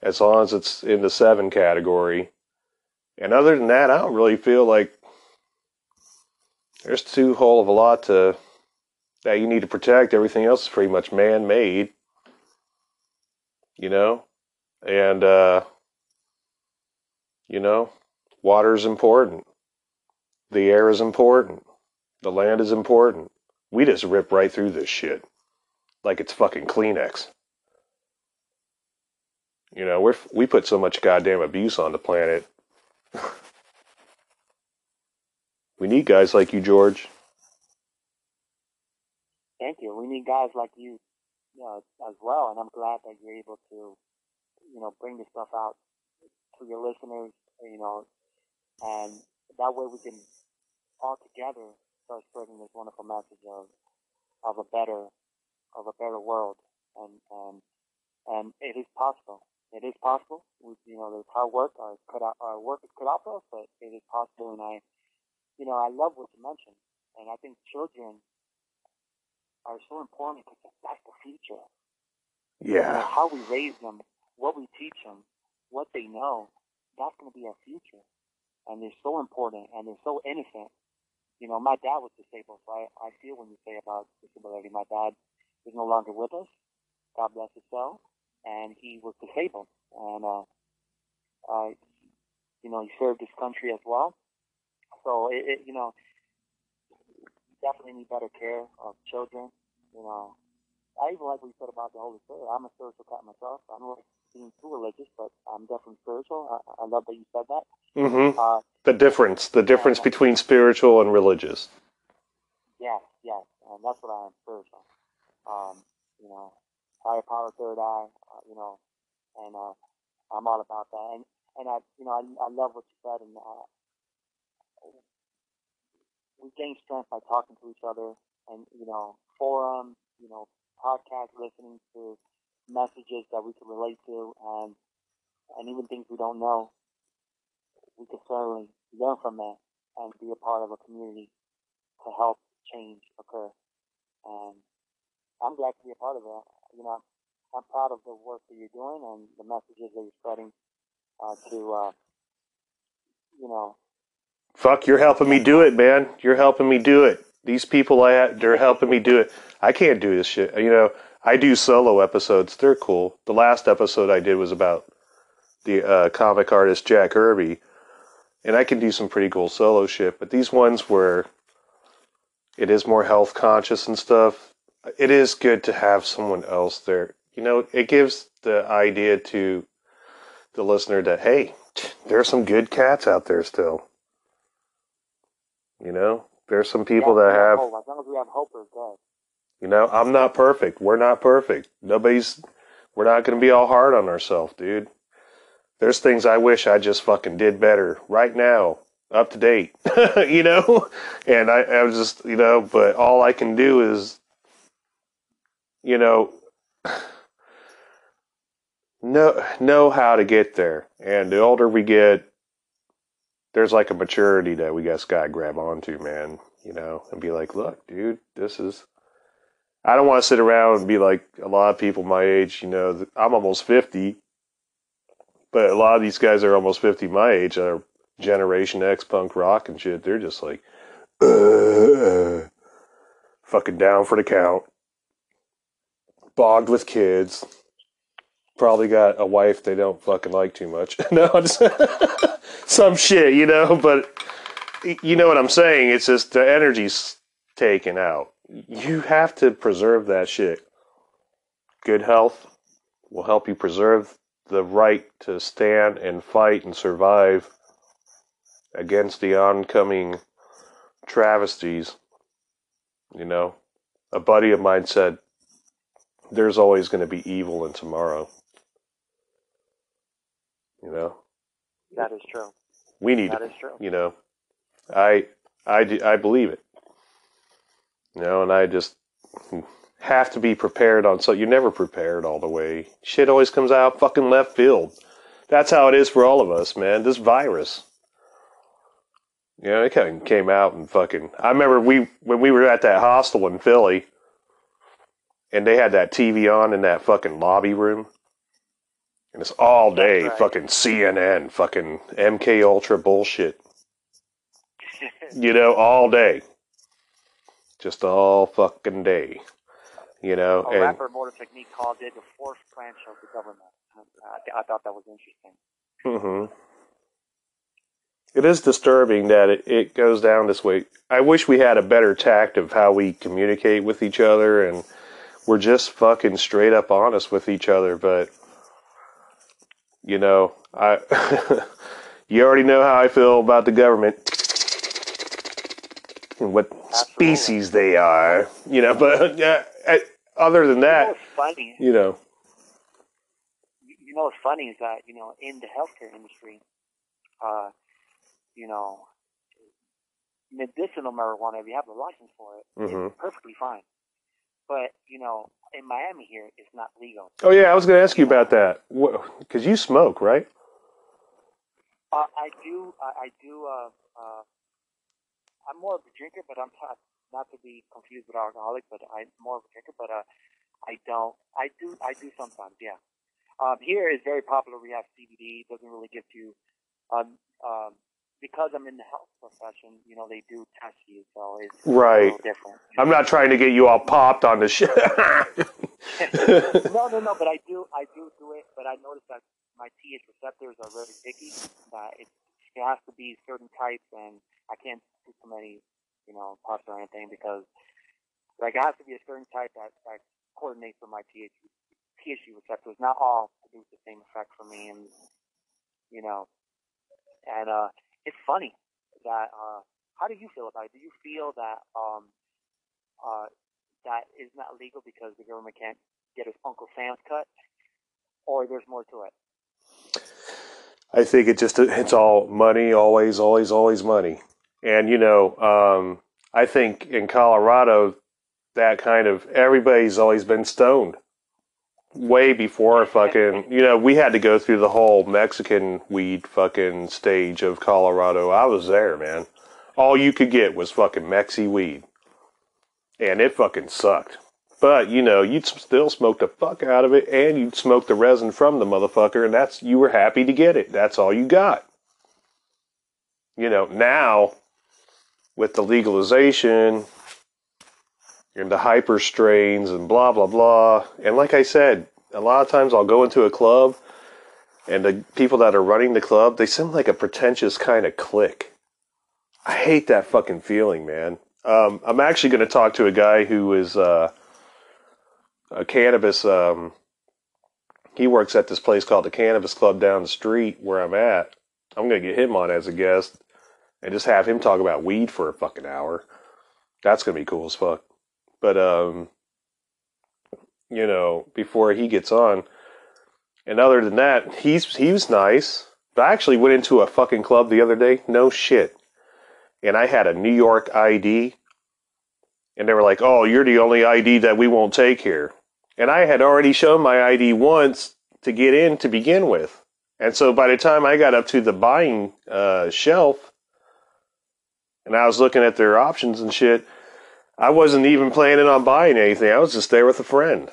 A: as long as it's in the seven category, and other than that, I don't really feel like there's too whole of a lot to that you need to protect. Everything else is pretty much man-made, you know, and uh, you know, water is important. The air is important. The land is important. We just rip right through this shit like it's fucking Kleenex. You know, we're we put so much goddamn abuse on the planet. we need guys like you, George.
B: You. We need guys like you uh, as well, and I'm glad that you're able to, you know, bring this stuff out to your listeners, you know, and that way we can all together start spreading this wonderful message of of a better of a better world, and and and it is possible. It is possible. We, you know, there's hard work. Our cut out, our work is cut out for us, but it is possible. And I, you know, I love what you mentioned, and I think children are so important because that's the future. You know,
A: Yeah.
B: how we raise them, what we teach them, what they know, that's going to be our future. And they're so important and they're so innocent. You know, my dad was disabled, so I, I feel when you say about disability. My dad is no longer with us. God bless his soul. And he was disabled. And, uh, uh, you know, he served his country as well. So, it, it you know, definitely need better care of children. You know, I even like what you said about the Holy Spirit. I'm a spiritual cat myself. I'm like being too religious, but I'm definitely spiritual. I, I love that you said that.
A: Mm-hmm.
B: Uh,
A: The difference, the difference between spiritual and religious.
B: yes, yes, and that's what I am spiritual. Um, you know, higher power, third eye. Uh, you know, and uh, I'm all about that. And and I, you know, I, I love what you said, and uh, we gain strength by talking to each other, and you know, forums, you know, podcast listening to messages that we can relate to, and and even things we don't know, we can certainly learn from that and be a part of a community to help change occur. And I'm glad to be a part of it. You know, I'm proud of the work that you're doing and the messages that you're spreading uh, to, uh, you know,
A: Fuck, you're helping me do it, man. You're helping me do it. These people I they're helping me do it. I can't do this shit. You know, I do solo episodes. They're cool. The last episode I did was about the uh, comic artist Jack Kirby, and I can do some pretty cool solo shit. But these ones where it is more health conscious and stuff, it is good to have someone else there. You know, it gives the idea to the listener that hey, there are some good cats out there still. You know, there's some people that have
B: hope. As long as we have hope, we're good.
A: you know, I'm not perfect. We're not perfect. Nobody's, we're not going to be all hard on ourselves, dude. There's things I wish I just fucking did better right now, up to date, you know? And I, I was just, you know, but all I can do is, you know, know, know how to get there. And the older we get, there's like a maturity that we just got to grab onto, man, you know, and be like, look, dude, this is, I don't want to sit around and be like a lot of people my age, you know, I'm almost 50, but a lot of these guys are almost 50 my age, are Generation X punk rock and shit. They're just like, fucking down for the count, bogged with kids, probably got a wife they don't fucking like too much. no, just some shit, you know. But you know what I'm saying? It's just the energy's taken out. You have to preserve that shit. Good health will help you preserve the right to stand and fight and survive against the oncoming travesties. You know, a buddy of mine said, "There's always going to be evil in tomorrow." You know,
B: That is true.
A: we need
B: That is true.
A: you know? I i i believe it. You know and i just have to be prepared on so you're never prepared all the way. Shit always comes out fucking left field. That's how it is for all of us man. This virus. You know it kind of came out and fucking i remember we when we were at that hostel in philly and they had that tv on in that fucking lobby room and it's all day
B: right.
A: fucking cnn fucking mk ultra bullshit you know, all day. Just all fucking day. You know,
B: A
A: and
B: rapper Immortal Technique called it the fourth branch of the government. I, I thought that was interesting.
A: mhm. it is disturbing that it, it goes down this way. I wish we had a better tact of how we communicate with each other and we're just fucking straight up honest with each other, but you know, I you already know how I feel about the government and what species they are, you know, but yeah, other than
B: You know
A: that,
B: funny?
A: you know,
B: You know what's funny is that you know in the healthcare industry, uh, you know, medicinal marijuana, if you have a license for it,
A: Mhm.
B: it's perfectly fine. But you know, in Miami here, it's not legal.
A: Oh yeah, I was going to ask you about that because you smoke, right?
B: Uh, I do, I, I do. Uh, uh, I'm more of a drinker, but I'm not, not to be confused with alcoholic. But I'm more of a drinker, but uh, I don't. I do. I do sometimes. Yeah. Um, here is very popular. We have CBD. Doesn't really get you. Um, um, because I'm in the health profession, you know, they do test you, so it's
A: Right.
B: different.
A: I'm not trying to get you all popped on the shit.
B: no, no, no. But I do, I do do it. But I noticed that my TH receptors are very picky. That it, it has to be certain types, and I can't do too many, you know, puffs or anything because like it has to be a certain type that that coordinates with my TH THC receptors. Not all produce the same effect for me, and you know, and uh, it's funny that. uh How do you feel about it? Do you feel that um uh that is not legal because the government can't get his Uncle Sam's cut, or there's more to it.
A: I think it just it's all money, always, always, always money. And you know, um, I think in Colorado, that kind of everybody's always been stoned. Way before fucking, you know, we had to go through the whole Mexican weed fucking stage of Colorado. I was there, man. All you could get was fucking Mexi weed, and it fucking sucked. But you know, you'd still smoke the fuck out of it, and you'd smoke the resin from the motherfucker, and that's you were happy to get it. That's all you got. You know, now with the legalization and the hyper strains and blah blah blah, and like I said, a lot of times I'll go into a club, and the people that are running the club, they seem like a pretentious kind of clique. I hate that fucking feeling, man. Um, I'm actually going to talk to a guy who is. Uh, a cannabis um he works at this place called the cannabis club down the street where i'm at i'm going to get him on as a guest and just have him talk about weed for a fucking hour that's going to be cool as fuck but um you know before he gets on and other than that he's he was nice. But i actually went into a fucking club the other day no shit. And i had a new york id and they were like, "Oh, you're the only ID that we won't take here." And I had already shown my ID once to get in to begin with, and so by the time I got up to the buying uh, shelf, and I was looking at their options and shit, I wasn't even planning on buying anything. I was just there with a friend.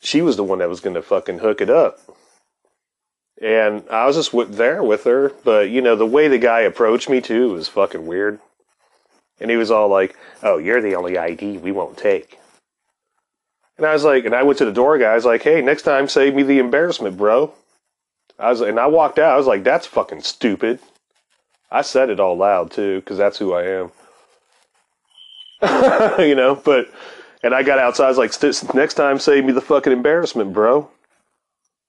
A: She was the one that was going to fucking hook it up. And I was just w- there with her, but you know the way the guy approached me too was fucking weird. And he was all like, "Oh, you're the only ID we won't take." And I was like, and I went to the door guy. I was like, "Hey, next time save me the embarrassment, bro." I was, and I walked out. I was like, "That's fucking stupid." I said it all loud too, because that's who I am. you know, but and I got outside. I was like, "Next time, save me the fucking embarrassment, bro."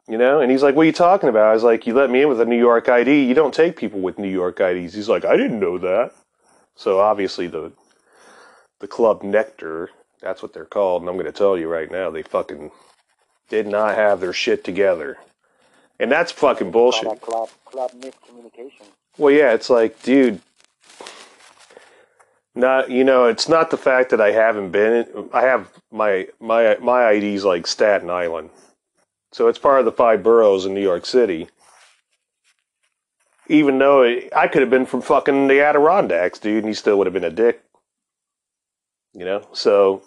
A: You know, and he's like, "What are you talking about?" I was like, "You let me in with a New York ID. You don't take people with New York IDs." He's like, "I didn't know that." So obviously the the club Nectar, that's what they're called, and I'm going to tell you right now, they fucking did not have their shit together, and that's fucking bullshit.
B: club, club miscommunication.
A: Well, yeah, it's like, dude, not you know, it's not the fact that I haven't been. I have my my my ID's like Staten Island, so it's part of the five boroughs in New York City. Even though it, I could have been from fucking the Adirondacks, dude, and he still would have been a dick. You know, so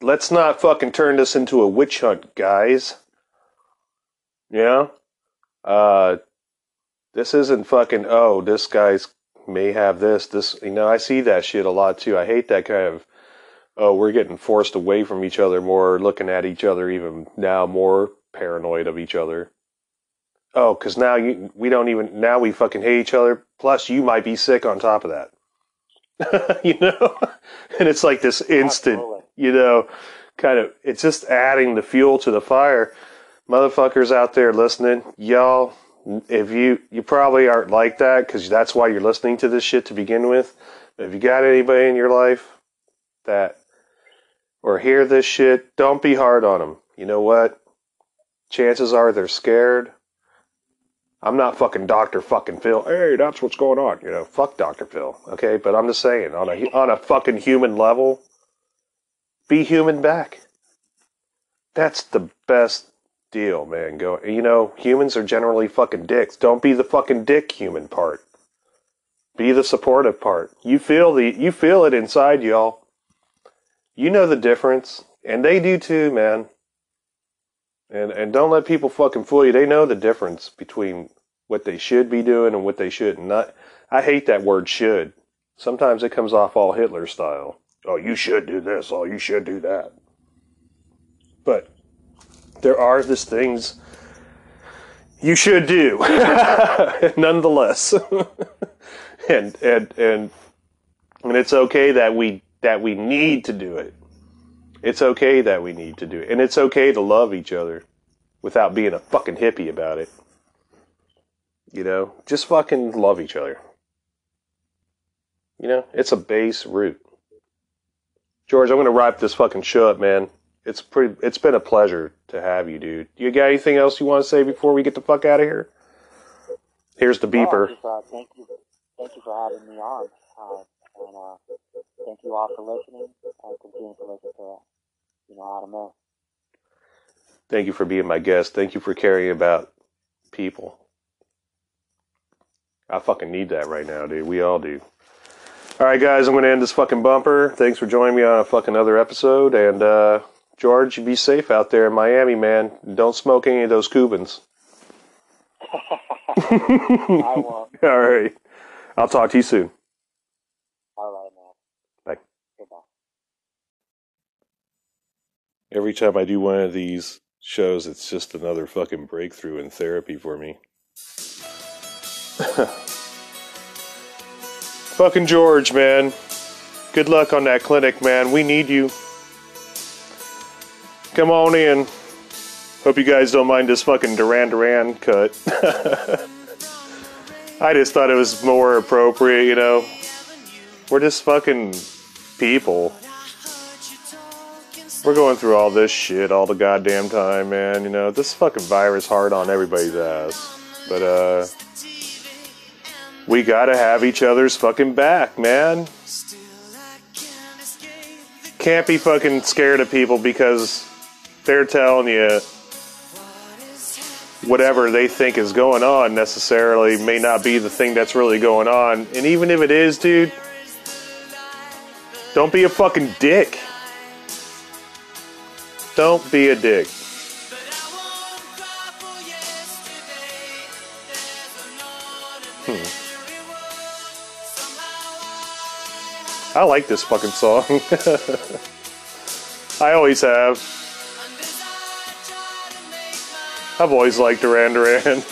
A: let's not fucking turn this into a witch hunt, guys. You know, uh, this isn't fucking oh this guy's may have this this you know i see that shit a lot too. I hate that kind of oh we're getting forced away from each other more looking at each other even now more paranoid of each other. Oh because now you we don't even now we fucking hate each other. Plus you might be sick on top of that. You know? And it's like this instant
B: Absolutely.
A: you know kind of it's just adding the fuel to the fire. Motherfuckers out there listening y'all if you you probably aren't like that because that's why you're listening to this shit to begin with. But if you got anybody in your life that or hear this shit don't be hard on them you know what? Chances are they're scared. I'm not fucking dr fucking phil. Hey that's what's going on you know. Fuck dr phil okay? But i'm just saying on a on a fucking human level be human back. That's the best deal, man. Go, you know, humans are generally fucking dicks. Don't be the fucking dick human part. Be the supportive part. You feel the, you feel it inside y'all. You know the difference, and they do too, man. And and don't let people fucking fool you. They know the difference between what they should be doing and what they shouldn't. Not, I hate that word should. Sometimes it comes off all Hitler style. Oh, you should do this. Oh, you should do that. But there are these things you should do. Nonetheless. And and and and it's okay that we that we need to do it. It's okay that we need to do it. And it's okay to love each other without being a fucking hippie about it. You know? Just fucking love each other. You know? It's a base root. George i'm gonna wrap this fucking show up man it's pretty. It's been a pleasure to have you, dude. You got anything else you want to say before we get the fuck out of here? Here's the
B: No,
A: beeper.
B: just, uh, thank you, thank you for having me on, uh, and uh, thank you all for listening. and continue to listen to, you know, Mill.
A: Thank you for being my guest. Thank you for caring about people. I fucking need that right now, dude. We all do. All right, guys. I'm gonna end this fucking bumper. Thanks for joining me on a fucking other episode. And uh, George, be safe out there in Miami, man. Don't smoke any of those Cubans.
B: I won't.
A: All right. I'll talk to you soon.
B: All right, man.
A: Bye.
B: Goodbye.
A: Every time I do one of these shows, it's just another fucking breakthrough in therapy for me. fucking George, man. Good luck on that clinic, man. We need you. Come on in. Hope you guys don't mind this fucking Duran Duran cut. I just thought it was more appropriate, you know. We're just fucking people. We're going through all this shit all the goddamn time, man. You know, this fucking virus hard on everybody's ass. But, uh, we gotta have each other's fucking back, man. Can't be fucking scared of people because they're telling you whatever they think is going on necessarily may not be the thing that's really going on. And even if it is, dude, don't be a fucking dick. Don't be a dick. Hmm. I like this fucking song. I always have. I've always liked Duran Duran.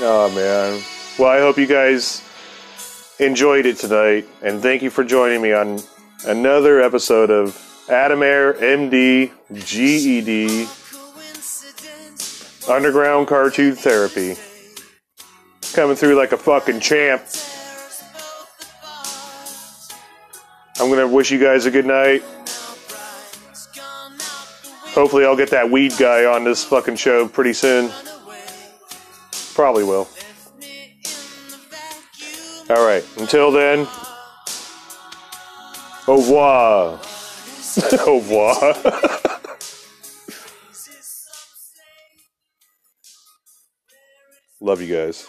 A: oh man. Well, I hope you guys enjoyed it tonight, and thank you for joining me on another episode of Adam Air MD GED Underground Cartoon Therapy. Coming through like a fucking champ. I'm gonna wish you guys a good night. Hopefully, I'll get that weed guy on this fucking show pretty soon. Probably will. Alright, until then, au revoir. au revoir. Love you guys.